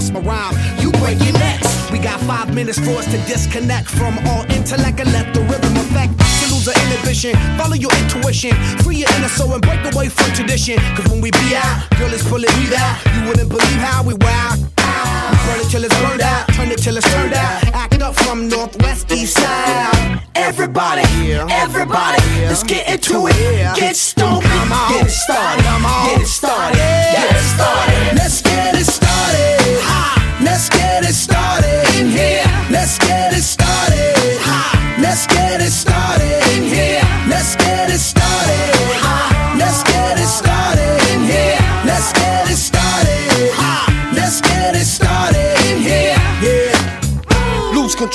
so when I bust my rhyme, you break your necks. We got five minutes for us to disconnect from all intellect and let the rhythm affect. To lose our inhibition, follow your intuition, free your inner soul and break away from tradition. Cause when we be out, girl, it's pulling me out. You wouldn't believe how we wow. We burn it till it's burned out, turn it till it's turned out. Act up from northwest, east side. Everybody, everybody, let's get into it. Get stupid, get it started, get it started, get it started. Let's get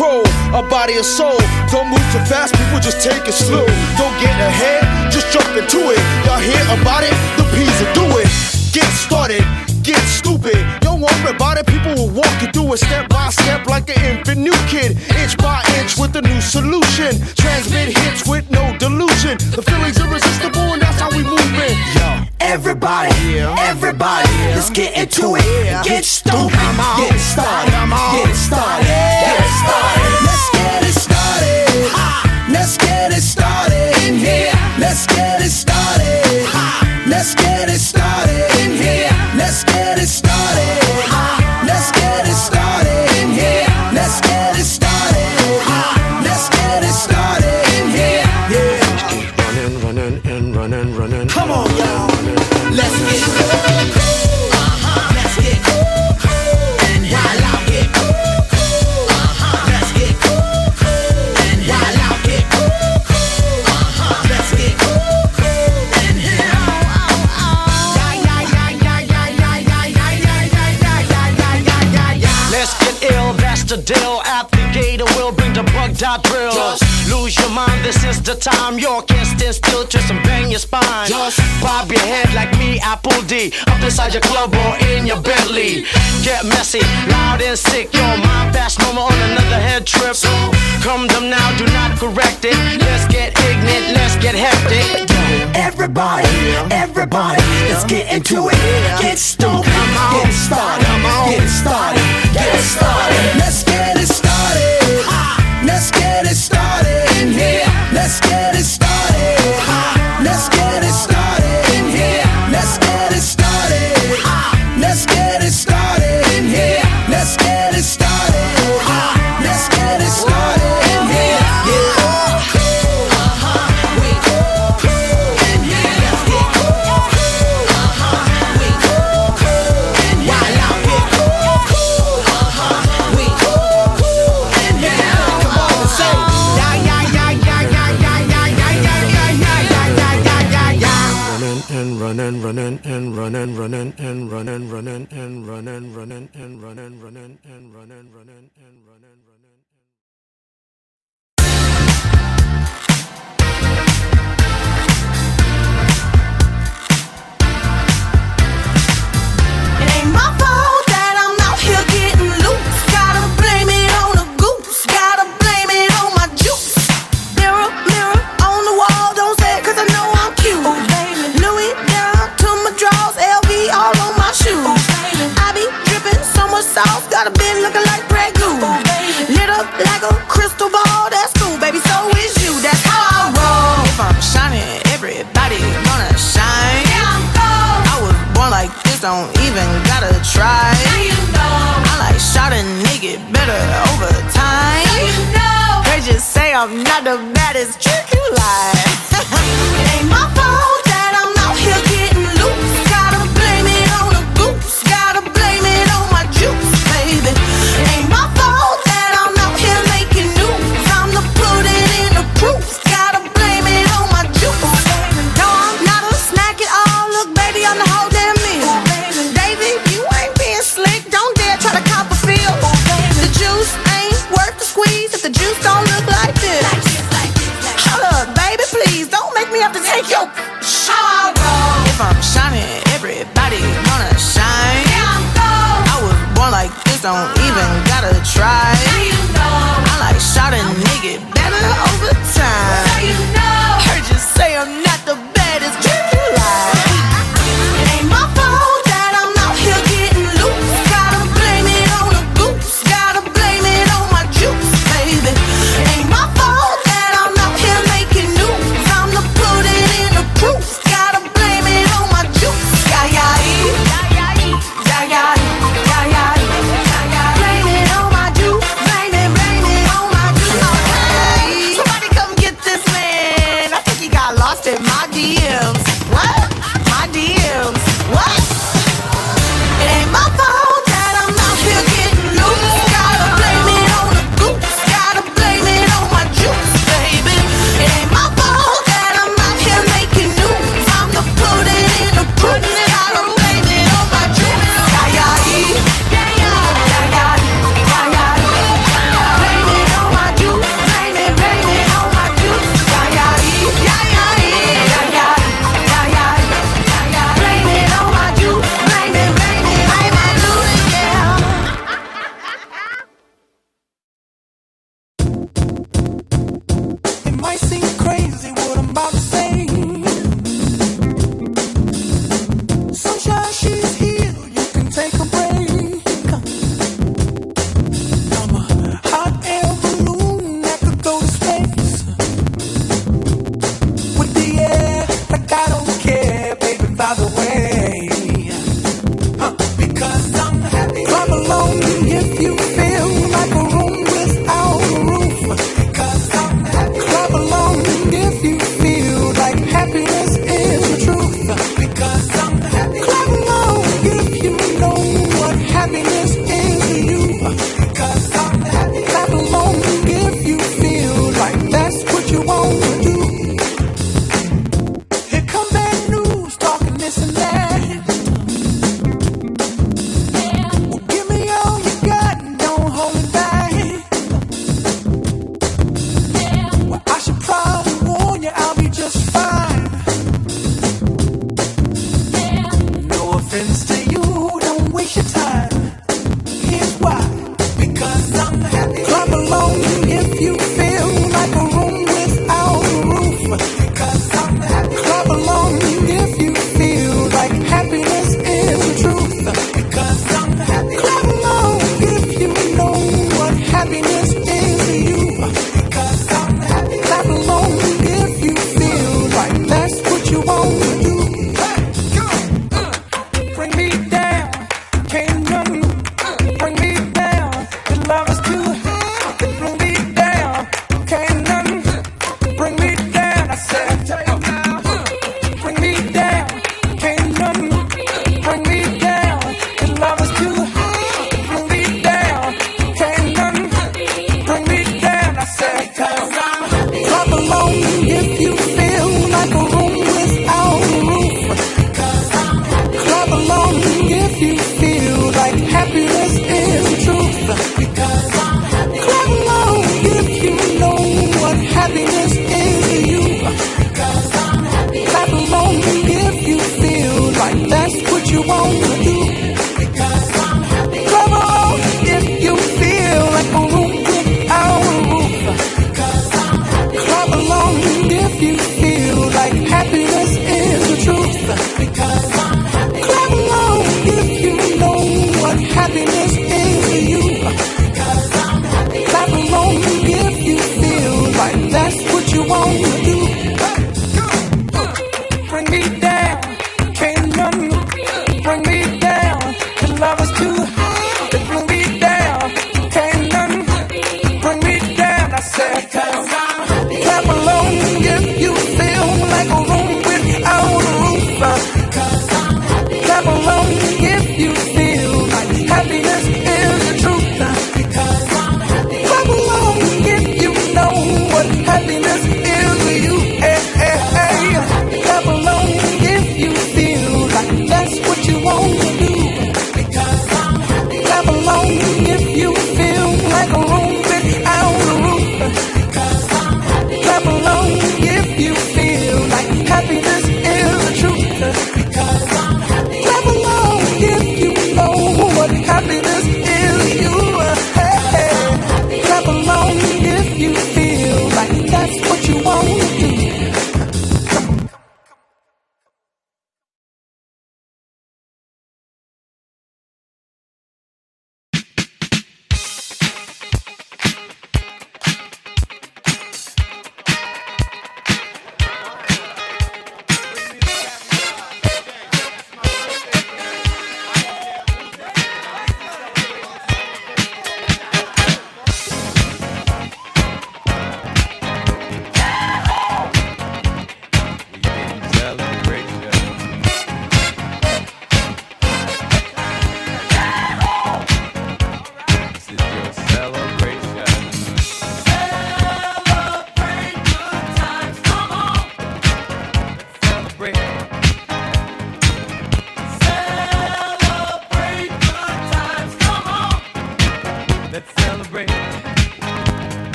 control of body and soul. Don't move too fast, people just take it slow. Don't get ahead, just jump into it. Y'all hear about it? The Peas will do it. Get started, get stupid. Don't worry about it, people will walk you through it step by step like an infant new kid. Inch by inch with a new solution. Transmit hits with no delusion. The feeling's irresistible and that's how we move it. Yo. Everybody, everybody, let's get into it. Get stupid, get started, get it started, get it started. Let's get it started. Let's get it started in here. Let's get it started. Let's get it started this is the time. You can't stand still, twist and bang your spine. Just bob your head like me, Apple D. Up inside your club or in your Bentley. Get messy, loud and sick. Your mind fast, mama on another head trip. So come them now, do not correct it. Let's get ignorant, let's get hectic. Everybody, everybody, let's get into it. Get stupid, get started, get started, get started. Let's get it started. Ah. Let's get it started in here. Let's get it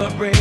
celebrate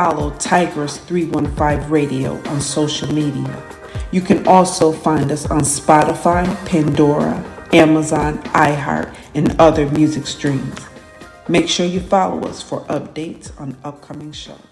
follow Tigress 315 Radio on social media. You can also find us on Spotify, Pandora, Amazon, iHeart, and other music streams. Make sure you follow us for updates on upcoming shows.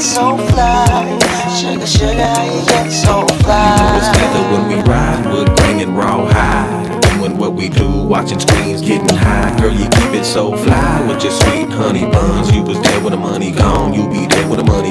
So fly Sugar, sugar, how you get so fly? You know it's when we ride, we're bringing raw high. Doing what we do, watching screens, getting high. Girl, you keep it so fly with your sweet honey buns. You was there when the money gone, you be there when the money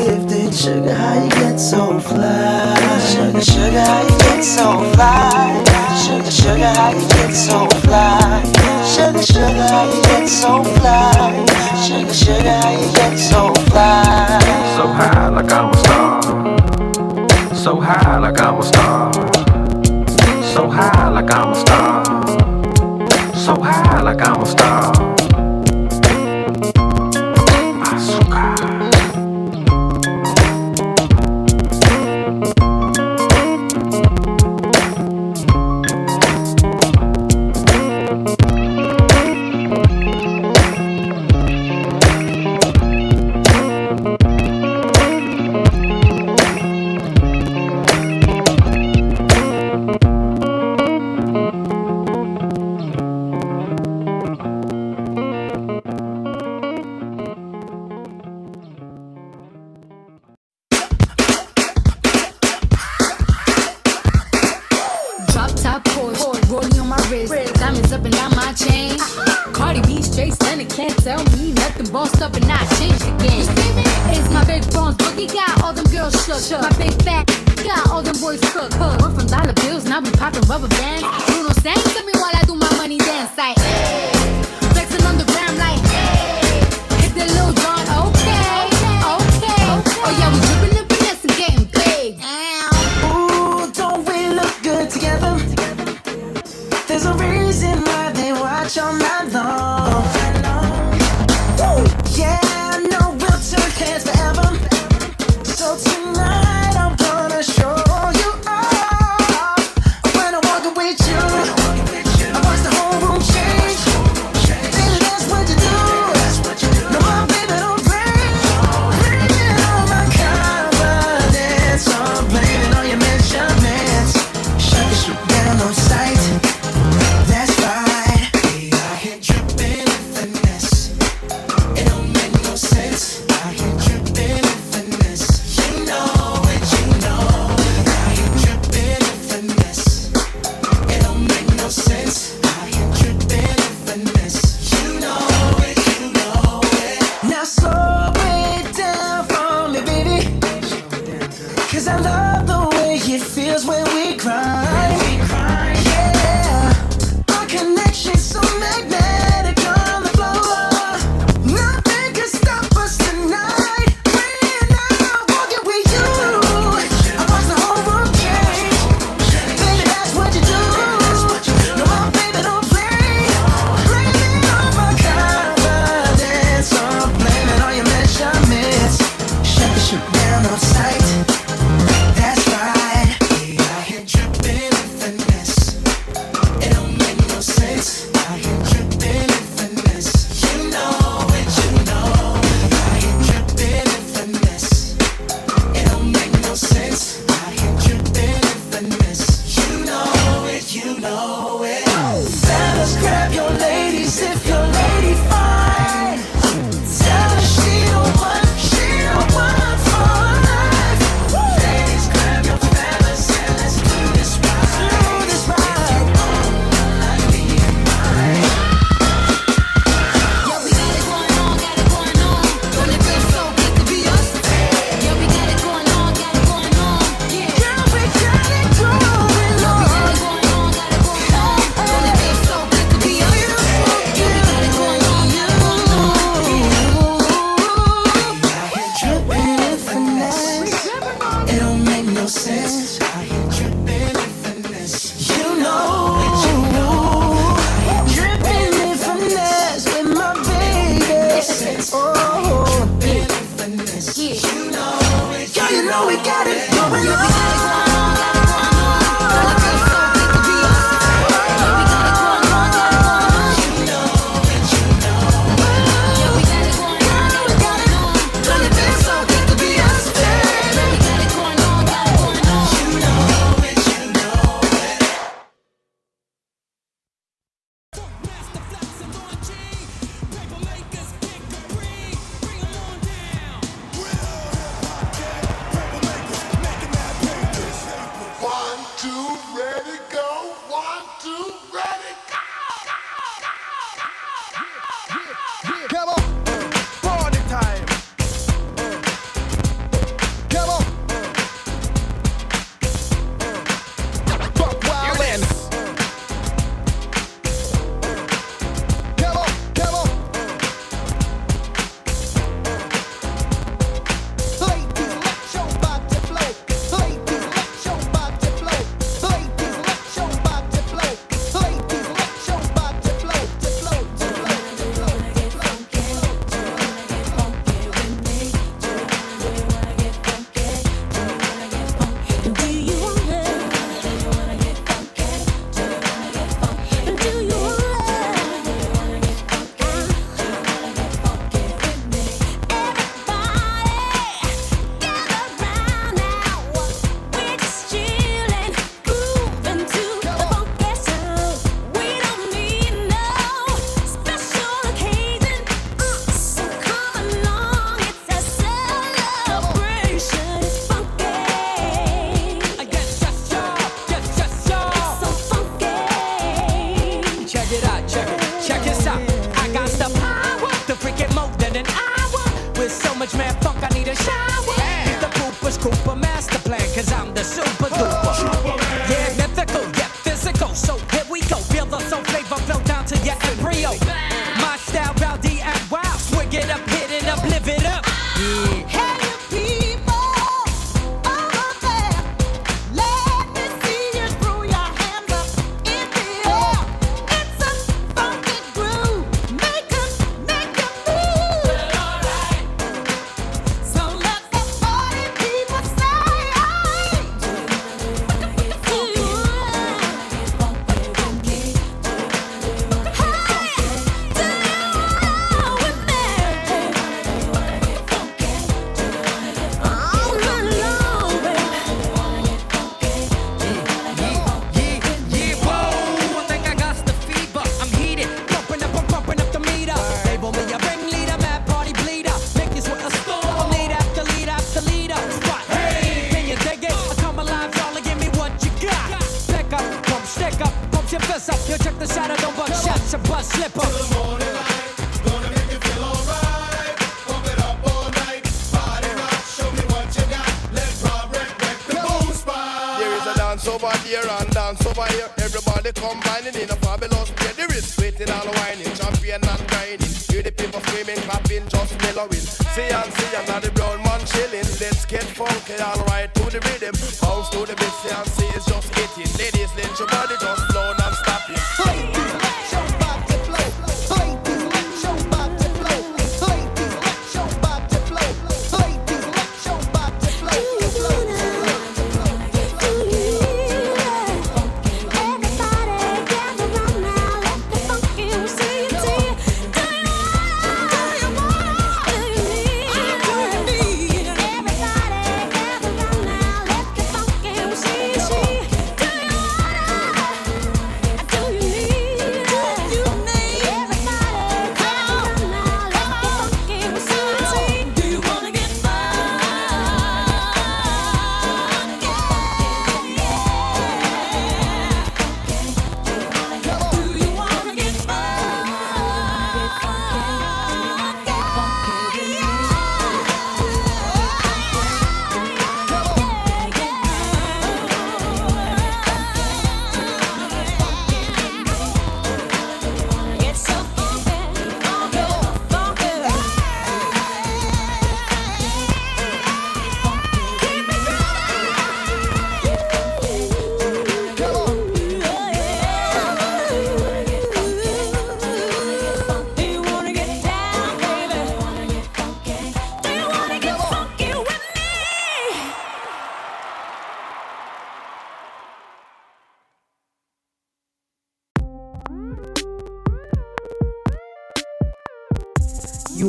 Sugar, how you get so fly? Sugar, sugar, how you get so fly? Sugar, sugar, how you get so fly? Sugar, sugar, how you get so fly? Sugar, sugar, how you get so fly? So high like I'm a star. So high like I'm a star. So high like I'm a star. So high like I'm a star.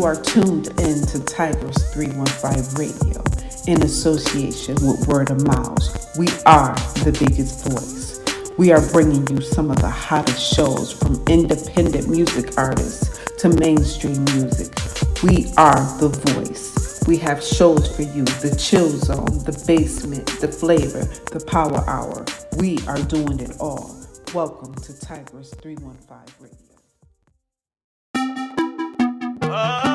You are tuned in to Tigers 315 Radio in association with Word of Mouth. We are the biggest voice. We are bringing you some of the hottest shows from independent music artists to mainstream music. We are the voice. We have shows for you the chill zone, the basement, the flavor, the power hour. We are doing it all. Welcome to Tigers 315 Radio. It's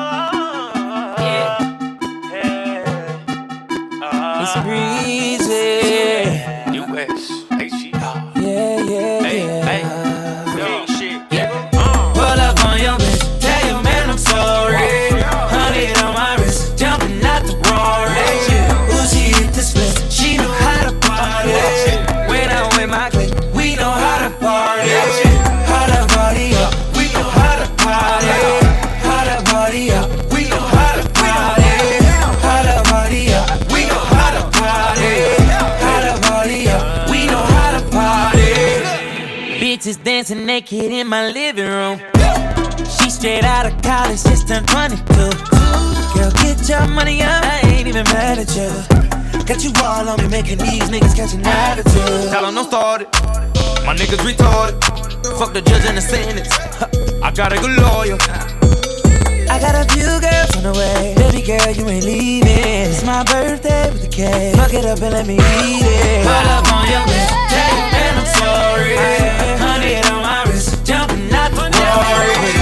breezy. Dancing naked in my living room. She straight out of college, just turned 22. Girl, get your money up, I ain't even mad at you. Got you all on me, making these niggas catch an attitude. Tell 'em don't start it. My niggas retarded. Fuck the judge and the sentence. I got a good lawyer. I got a few girls on the way. Baby girl, you ain't leaving. It's my birthday with the cake. Fuck it up and let me eat it. Pull up on your tell you man I'm sorry. Honey on my wrist, jumping out the glory.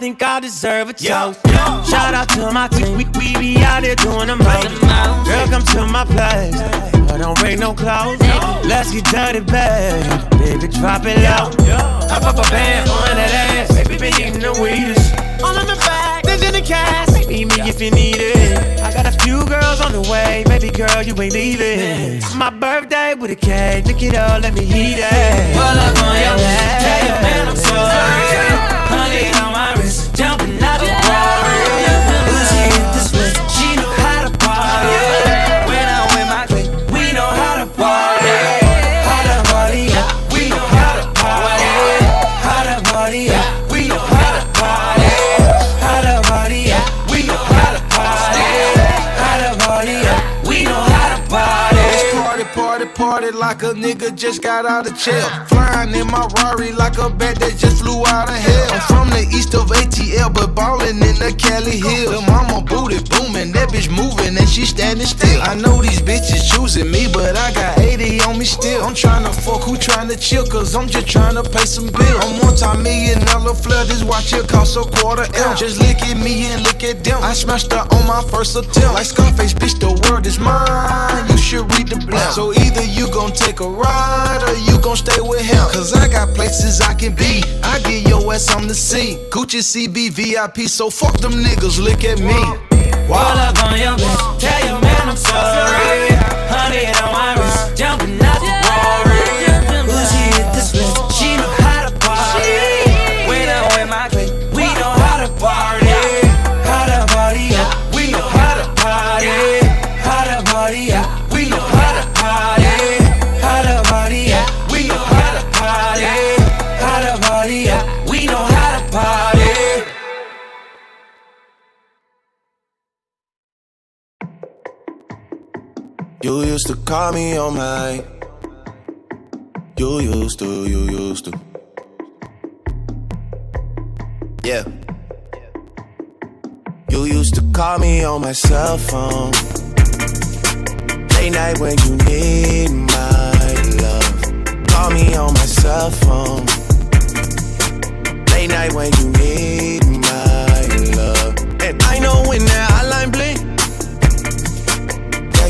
Think I deserve a toast. Shout out to my team. We, we be out here doing the most. Girl, come to my place. I don't break no clothes. Let's get dirty, babe. Baby, drop it low. Hop up a band on that ass. Baby, been eating the weedest. All in the bag, there's in the cash. Meet me if you need it. I got a few girls on the way. Baby girl, you ain't leaving. It's my birthday with a cake. Look it all, let me eat it. Pull up on your head. Tell your man I'm sorry. Honey on jumping out the glory. Uzi hit the split. She know how to party. When I'm my clique, we know how to party. How to party, we know how to party. How to party, we know how to party. How to party, we know how to party. How to party, we know how to party. Party, party, party like a nigga just got out of jail. Flying in my Rari like a bat that just flew out of hell. Of ATL, but ballin' in the Cali Hills. The mama booty booming, that bitch moving and she standing still. I know these bitches choosing me, but I got 80 on me still. I'm tryna fuck who tryna chill, cause I'm just tryna pay some bills. I'm multi-million dollar flood, this watch here cost a quarter M. Just look at me and look at them. I smashed her on my first attempt. Like Scarface, bitch, the world is mine. You should read the blunt. So either you gon' take a ride or you gon' stay with him. Cause I got places I can be. I get your ass on the scene. Gucci CB VIP, so fuck them niggas, look at me. Roll up on your bitch, tell your man I'm sorry. Honey on my wrist, jumping out You used to call me on my. You used to, you used to. Yeah. You used to call me on my cell phone. Late night when you need my love. Call me on my cell phone. Late night when you need my love. And I know when that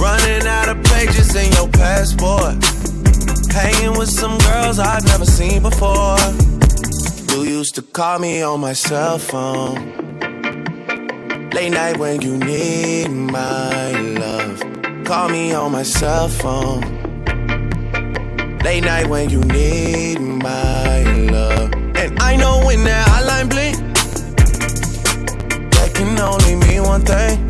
Running out of pages in your passport. Hanging with some girls I've never seen before. You used to call me on my cell phone. Late night when you need my love. Call me on my cell phone. Late night when you need my love. And I know when that hotline bling that can only mean one thing.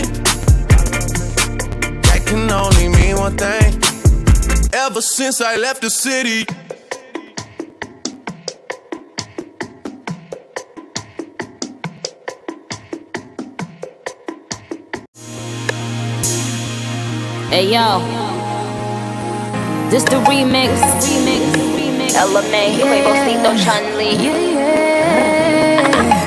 can only mean one thing. Ever since I left the city. Hey yo, this the remix. Remix. Remix. LMA, Quavo, Chun Li.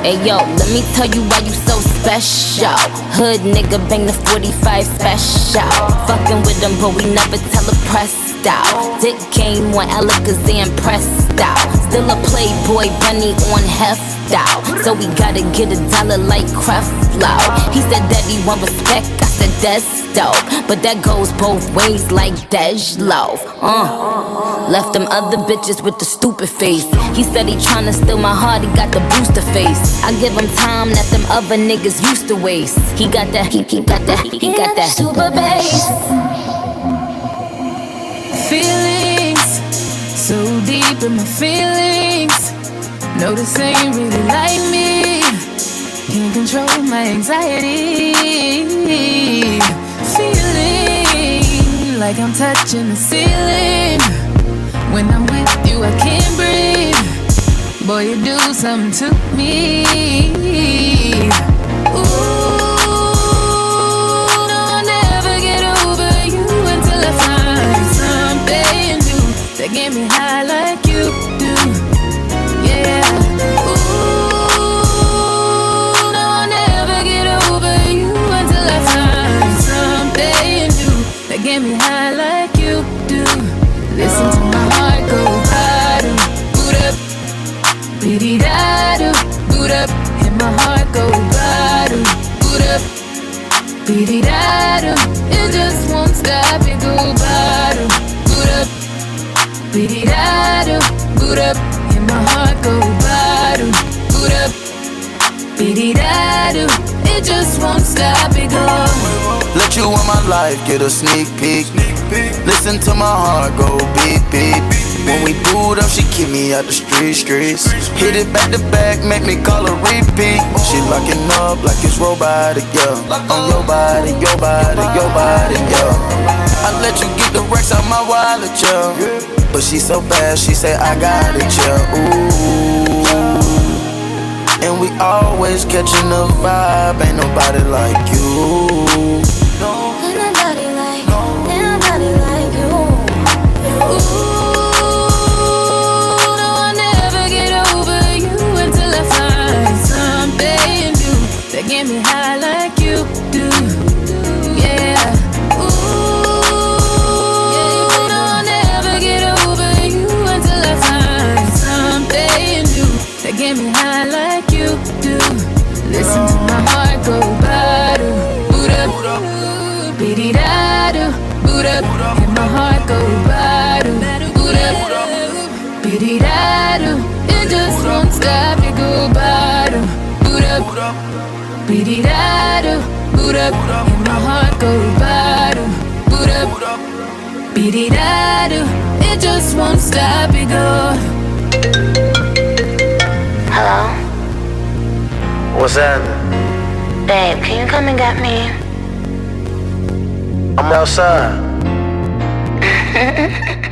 Hey yo, let me tell you why you so special. Hood nigga bang the 45 special. Fucking with them, but we never tell a press out. Dick game on Alakazam pressed out. Still a playboy bunny on Hef out. So we gotta get a dollar like Creflo. He said that he want respect, I said that's dope. But that goes both ways like Dej Loaf. Uh. Left them other bitches with the stupid face. He said he tryna steal my heart, he got the booster face. I give him time that them other niggas used to waste. He got that, he, he got that, he got that super bass. Feelings so deep in my feelings. No, this ain't really like me. Can't control my anxiety. Feeling like I'm touching the ceiling. When I'm with you, I can't breathe. Boy, you do something to me. Ooh, no, I'll never get over you until I find something new that get me high like beady da do. It just won't stop, it go bottom, boot up, beady da do, boot up, and my heart go bottom, boot up, beady da do. It just won't stop, it go. Let you in my life get a sneak peek. Listen to my heart go beep beep. When we boot up, she keep me out the street streets. Hit it back to back, make me call her repeat. She locking up like it's robotic, yeah. On your body, your body, your body, yeah. I let you get the racks out my wallet, yeah. But she so bad, she say I got it, yeah. Ooh. And we always catching the vibe, ain't nobody like you. Up, and my heart go bottom, boot up, beady da do. It just won't stop, it go bottom, boot up, beady da do, boot up, and my heart go bottom, boot up, beady da do. It just won't stop, it go. Hello? What's that? Babe, can you come and get me? I'm outside. Hehehehe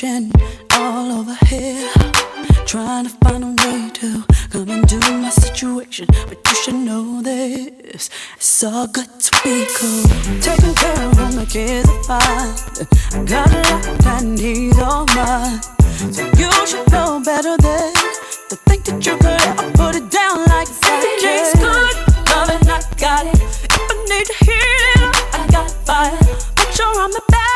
searching all over here, trying to find a way to come into my situation. But you should know this: it's all good to be cool. Taking care of my kids. I got a lot I Needs all mine, so you should know better than to think that you could ever put it down like that. Everything's good, loving I got it. If I need to hear it, I got fire. Make sure I'm the best.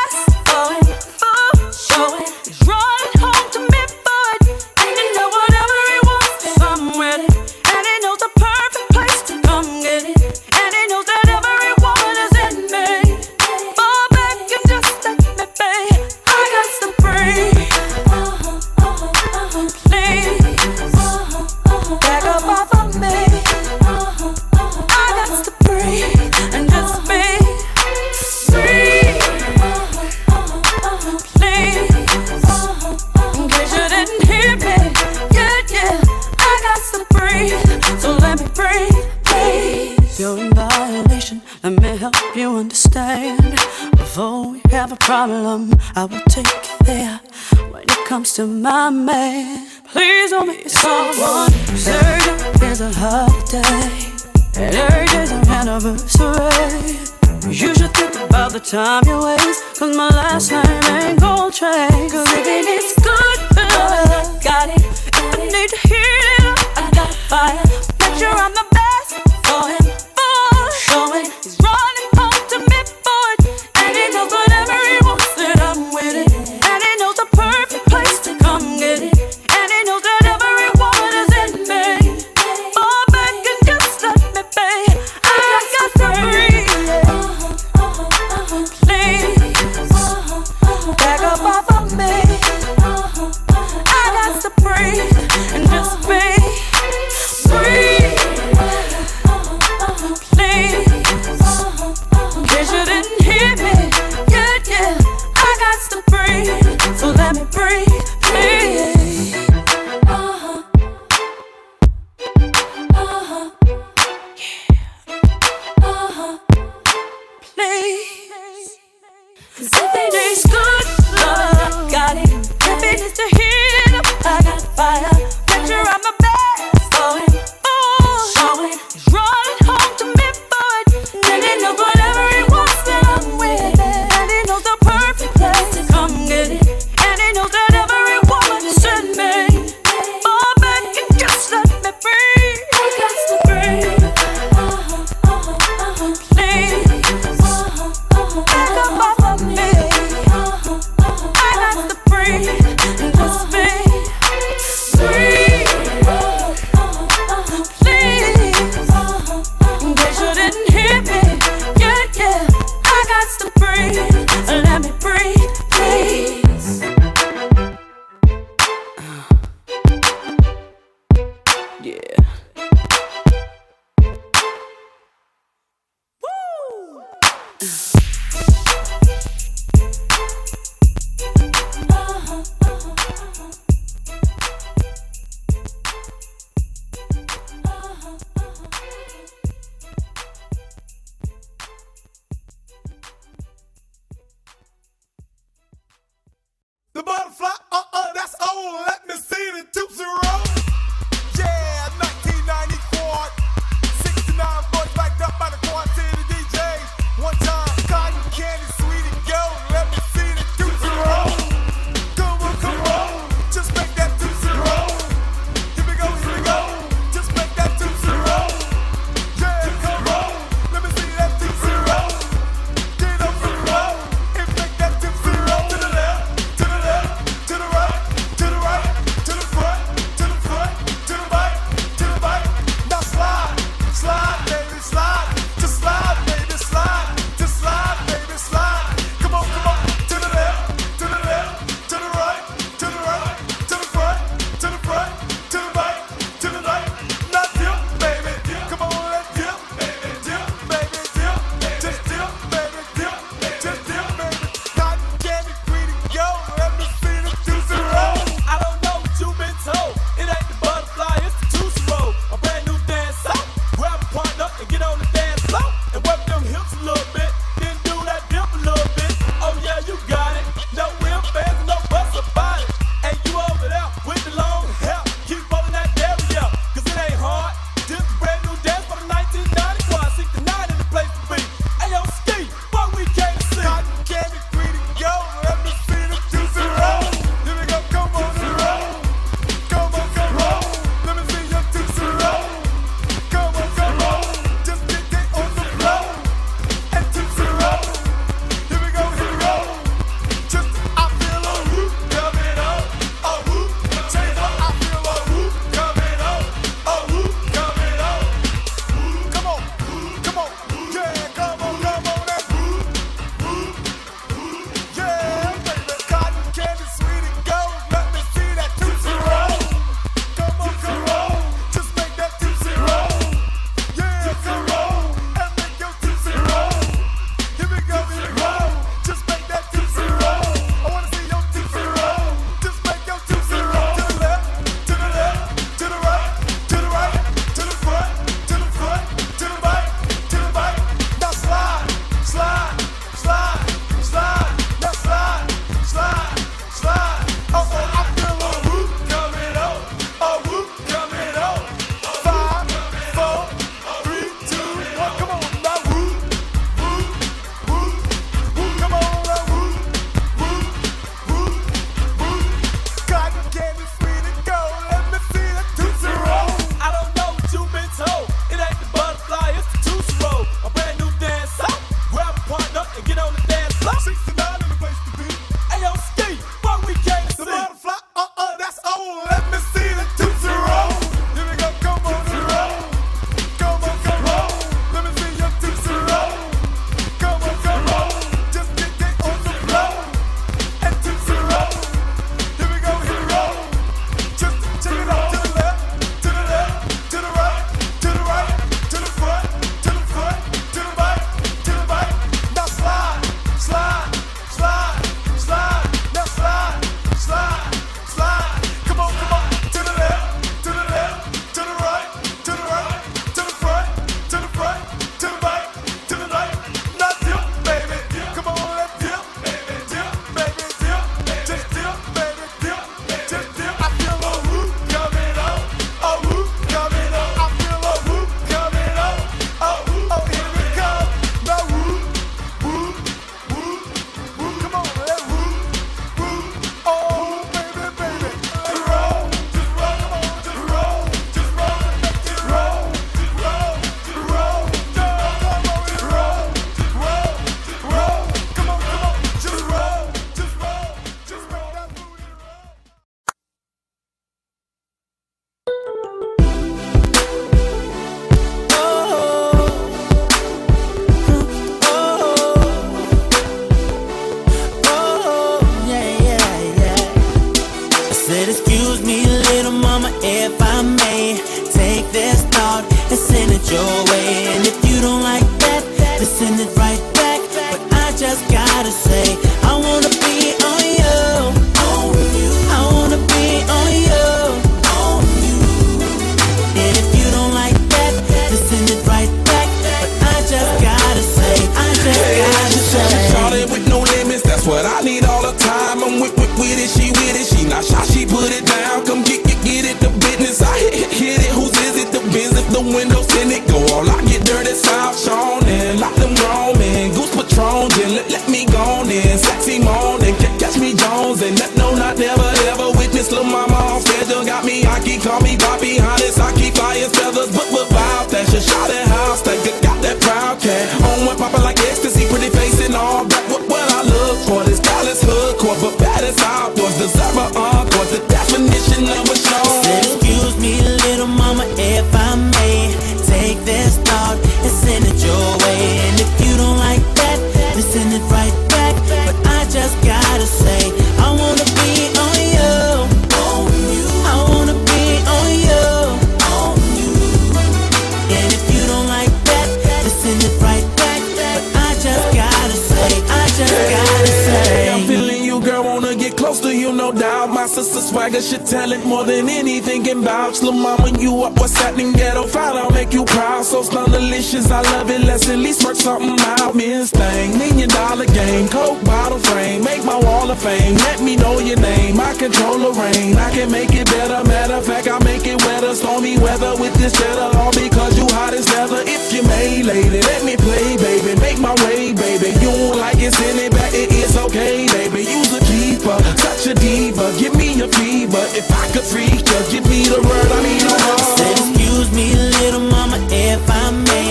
practice your talent more than anything can vouch. Lil' mama, you up, what's happening? Ghetto fine, I'll make you proud. So slum delicious, I love it. Let's at least work something out. Miss thing, million dollar game, coke bottle frame. Make my wall of fame, let me know your name. I control the rain, I can make it better. Matter of fact, I make it wetter. Stormy weather with this cheddar, all because you hot as leather. If you may, lady, let me play, baby. Make my way, baby. You don't like it, send it back, it is okay, baby. Use it deeper, such a diva. Give me a fever. If I could freak you, give me the word. I need a word. Excuse me, little mama, if I may.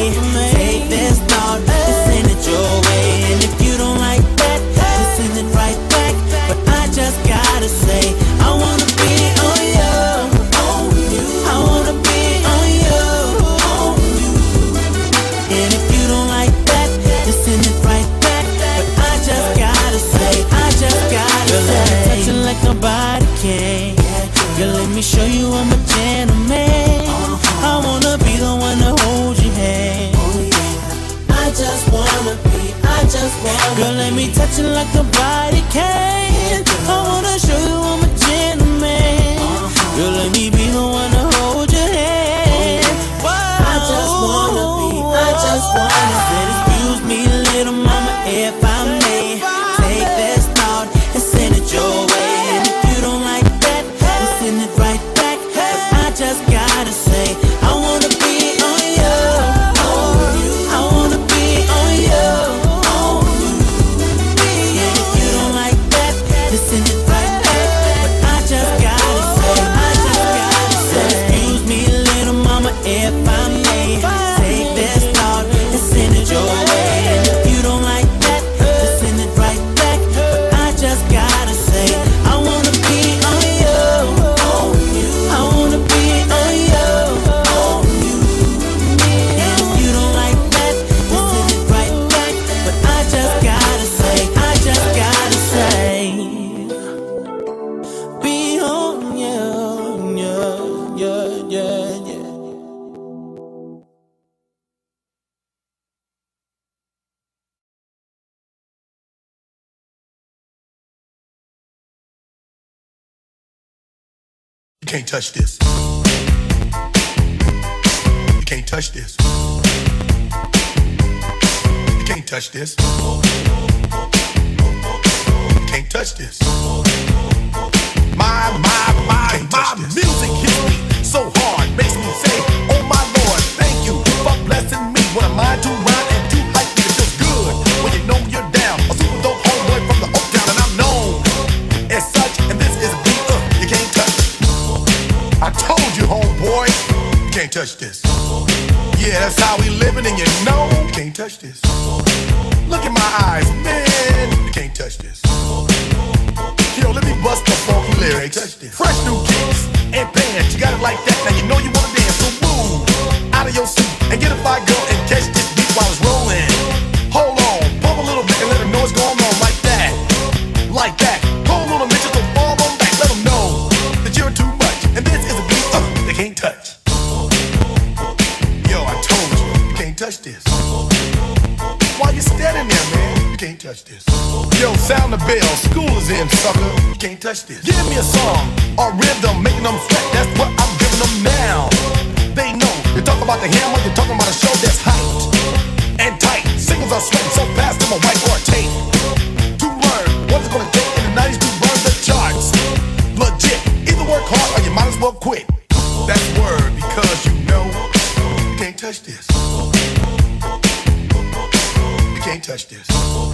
show you I'm a gentleman. I wanna be the one to hold your hand. Oh, I just wanna be, I just wanna Girl, let me touch it like a body can. can't touch this. You can't touch this. You can't touch this. You can't touch this. My, my, my, my music hits me so hard, makes me say, oh my. touch this. Yeah, that's how we living, and you know you can't touch this. Look in my eyes, man, you can't touch this. Yo, let me bust the funky lyrics. Fresh new kicks and bands, you got it like that. Now you know you want. fail. School is in, sucker. Can't touch this. Give me a song, a rhythm, making them sweat. That's what I'm giving them now. They know. You're talking about the hammer, you're talking about a show that's hot and tight. Singles are sweating so fast, I'm a whiteboard tape. To learn what's it gonna take in the 90s to burn the charts. Legit. Either work hard or you might as well quit. That's word because you know you can't touch this. You can't touch this.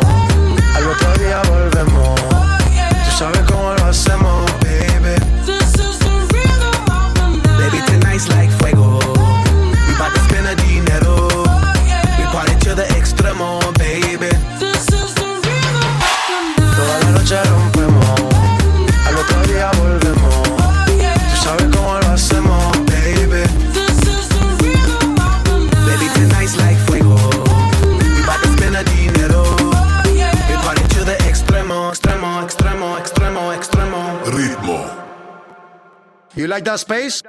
Like that space?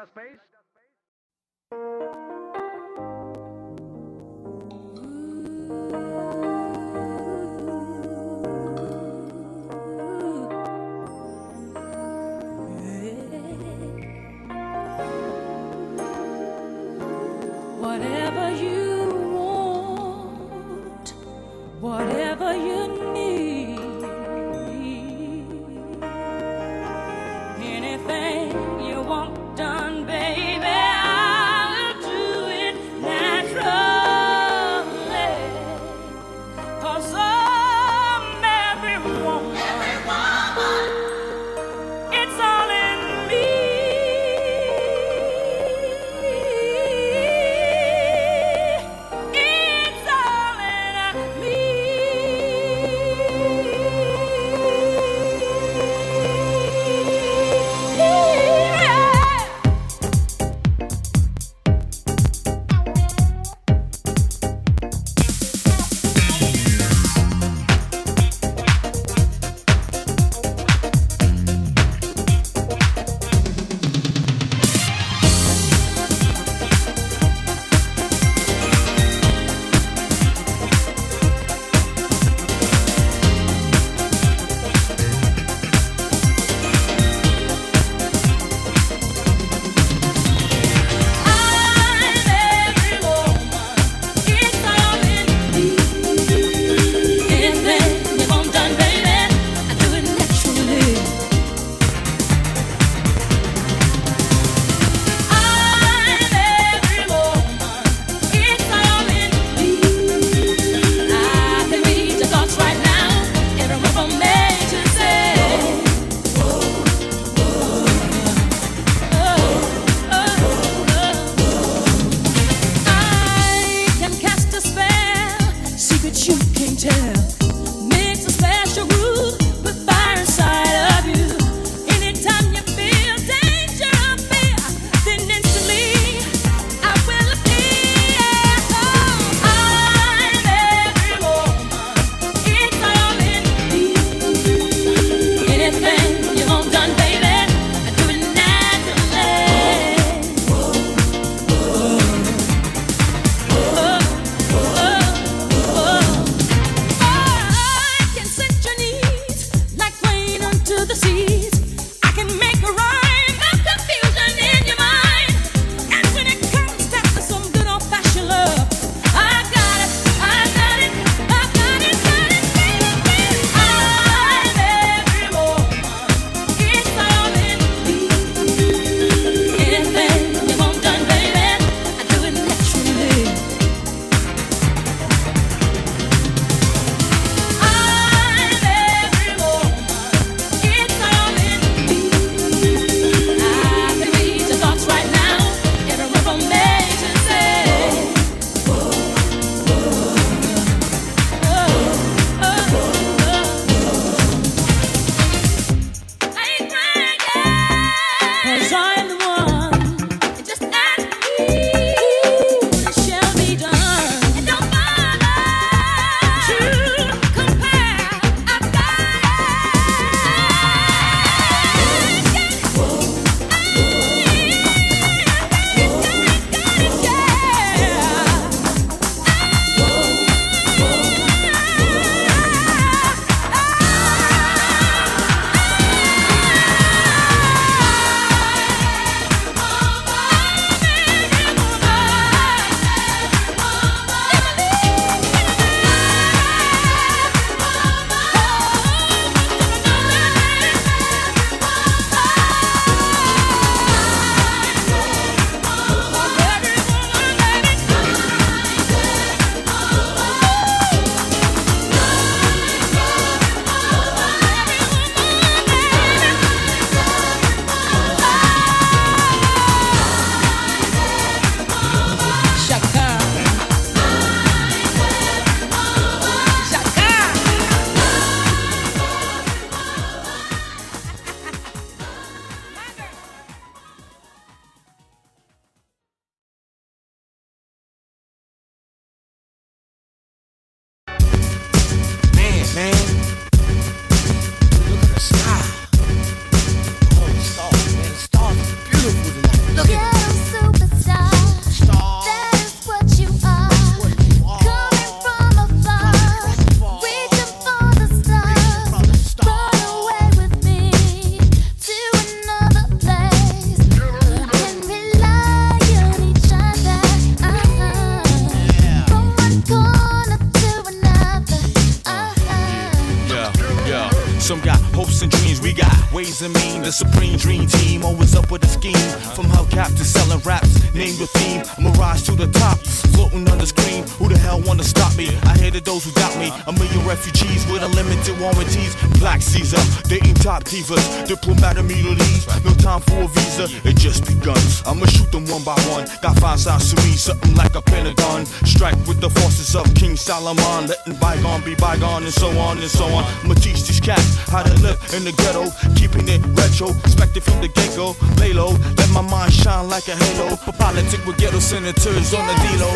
Warranties. Black Caesar, dating top divas, diplomat immunities. No time for a visa, it just begun. I'ma shoot them one by one. Got five sides to me, something like a pentagon. Strike with the forces of King Solomon, letting bygone be bygone, and so on and so on. I'ma teach these cats how to live in the ghetto, keeping it retro, expected from the get go. Lay low, let my mind shine like a halo. For politics with ghetto senators on the D-Lo.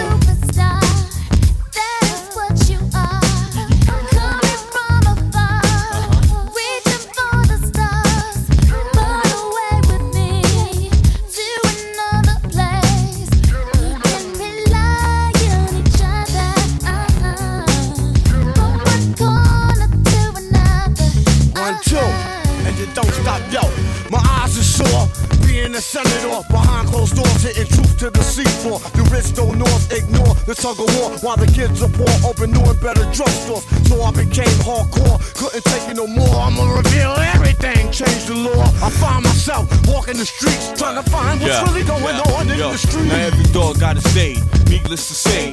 One, Being a senator behind closed doors, hitting truth to the seafloor. The rich don't north ignore the tug of war while the kids are poor, open new and better drugstores. So I became hardcore, couldn't take it no more. I'ma reveal everything, change the law. I find myself walking the streets, trying to find what's really going on in the street. Now every dog got its day. Needless to say,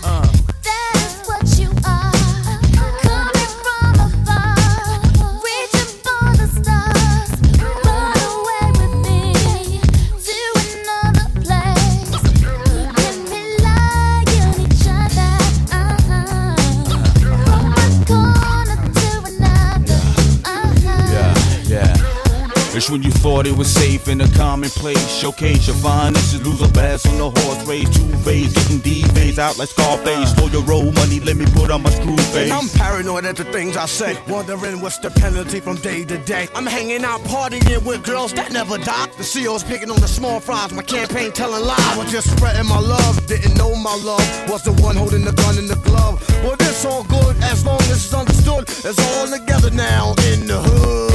thought it was safe in a commonplace. Showcase your finest, lose a bass on the horse race. Two phase, getting D phase out like Scarface. Slow your roll money, let me put on my screw face. I'm paranoid at the things I say, wondering what's the penalty from day to day. I'm hanging out partying with girls that never die. The CEO's picking on the small fries, my campaign telling lies. I was just spreading my love, didn't know my love was the one holding the gun in the glove. Well, this all good as long as it's understood. It's all together now in the hood.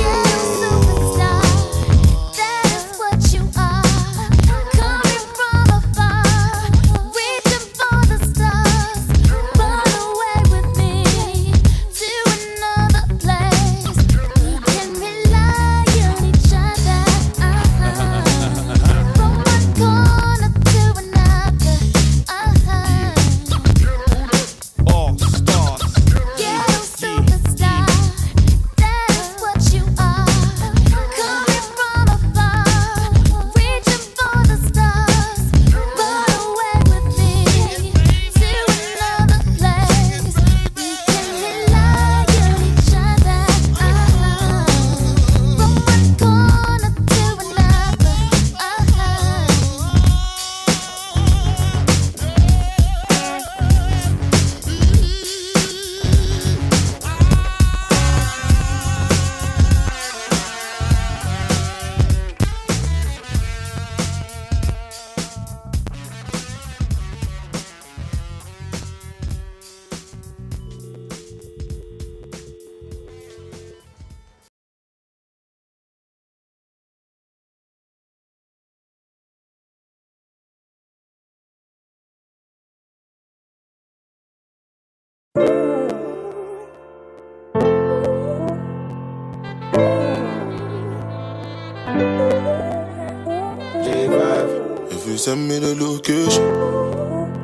Send me the location,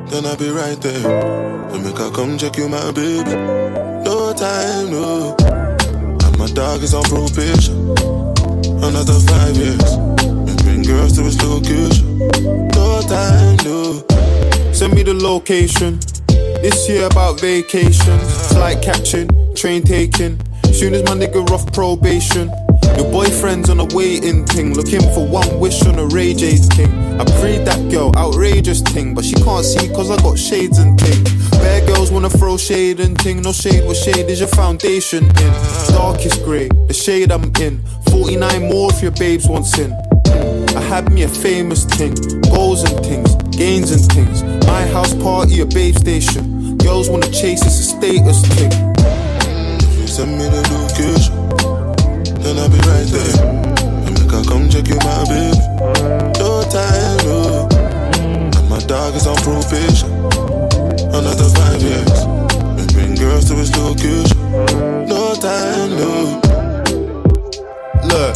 then I'll be right there. And make I come check you, my baby. No time, no. And my dog is on probation. Another five years. And bring girls to his location. No time, no. Send me the location. This year about vacation. Flight catching, train taking. Soon as my nigga off probation. Your boyfriend's on a waiting thing. Looking for one wish on a Ray J's king. I prayed that girl, outrageous thing. But she can't see cause I got shades and ting. Bad girls wanna throw shade and ting. No shade, what shade is your foundation in? Darkest grey, the shade I'm in. 49 more if your babes wants in. I had me a famous thing, goals and things, gains and things. My house party, a babe station. Girls wanna chase, it's a status thing. send me the location, then I'll be right there. Make I come check you, my baby. No time, no. And my dog is on probation. Another five years. And bring girls to his location. No time, no. Look,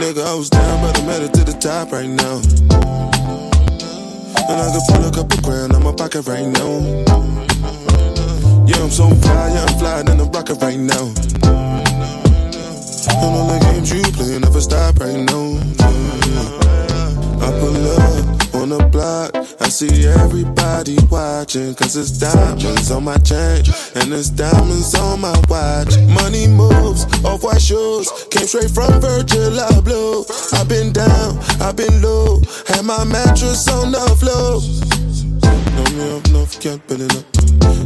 Nigga, I was down, but I made it to the top right now. And I could pull a couple grand out my pocket right now. Yeah, I'm so fly, yeah, I'm flying in the rocket right now. And all the games you play never stop right now. I pull up on the block, I see everybody watching. Cause it's diamonds on my chain, and it's diamonds on my watch. Money moves, off white shoes, came straight from Virgil Abloh. I've been down, I've been low, had my mattress on the floor. Know me up enough, can't build it up.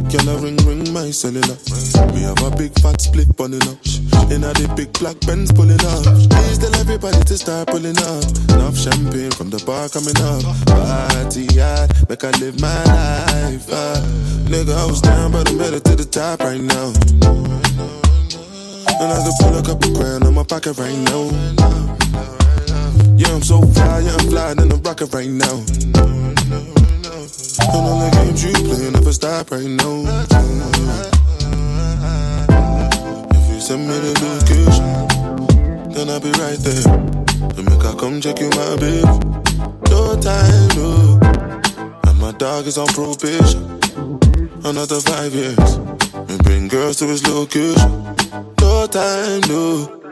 Can I ring, ring my cellular? We have a big fat split bunning up. In a the big black Benz pulling up. Please tell everybody to start pulling up. Enough champagne from the bar coming up. Party hard, make I live my life. Uh. Nigga, I was down, but I made it to the top right now. And I could pull a couple grand on my pocket right now. Yeah, I'm so fly, yeah, I'm flying in the rocket right now. And all the games you play never stop right now. If you send me the location, then I'll be right there. And make I come check you, my baby. No time, no. And my dog is on probation. Another five years. And bring girls to his location. No time, no.